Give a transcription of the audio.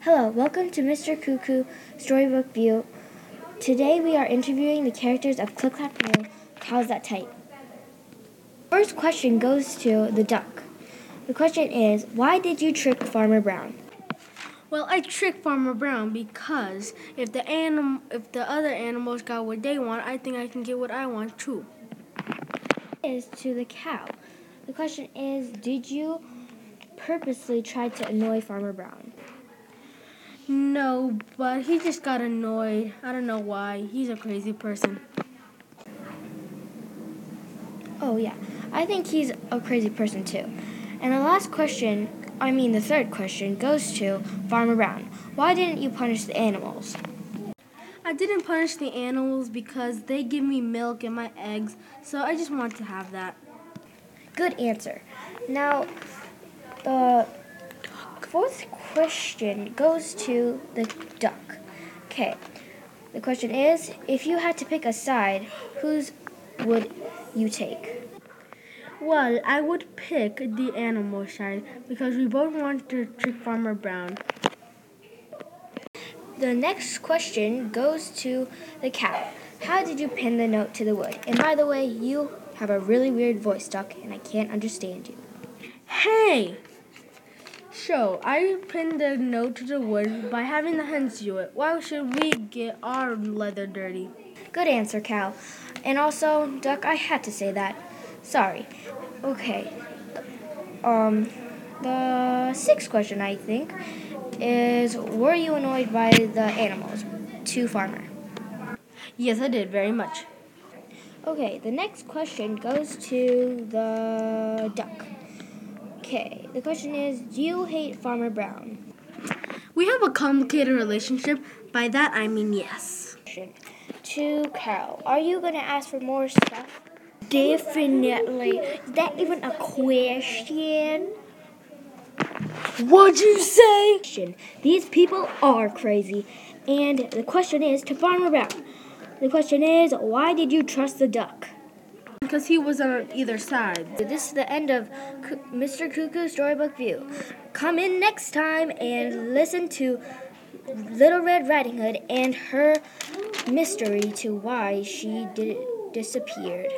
Hello, welcome to Mr. CooCoo Storybook View. Today we are interviewing the characters of Click Clack Moo. Cows That Type? First question goes to the duck. The question is, why did you trick Farmer Brown? Well, I tricked Farmer Brown because if the anim- if the other animals got what they want, I think I can get what I want too. Is to the cow. The question is, did you purposely try to annoy Farmer Brown? No, but he just got annoyed. I don't know why. He's a crazy person. Oh yeah, I think he's a crazy person too. And the last question, I mean the third question, goes to Farmer Brown. Why didn't you punish the animals? I didn't punish the animals because they give me milk and my eggs, so I just want to have that. Good answer. Now, the fourth question goes to the duck. Okay. The question is if you had to pick a side, whose would you take? Well, I would pick the animal side because we both want to trick Farmer Brown. The next question goes to the cow. How did you pin the note to the wood? And by the way, you have a really weird voice, Duck, and I can't understand you. Hey! So, I pinned the note to the wood by having the hens do it. Why should we get our leather dirty? Good answer, Cal. And also, Duck, I had to say that. Sorry. Okay. Um, the sixth question, I think, is Were you annoyed by the animals? To Farmer. Yes, I did very much. Okay, the next question goes to the duck. Okay, the question is Do you hate Farmer Brown? We have a complicated relationship. By that, I mean yes. To Carol, Are you going to ask for more stuff? Definitely. Is that even a question? What'd you say? These people are crazy. And the question is to Farmer Brown. The question is, why did you trust the duck? Because he was on either side. This is the end of Mr. CooCoo Storybook View. Come in next time and listen to Little Red Riding Hood and her mystery to why she did disappeared.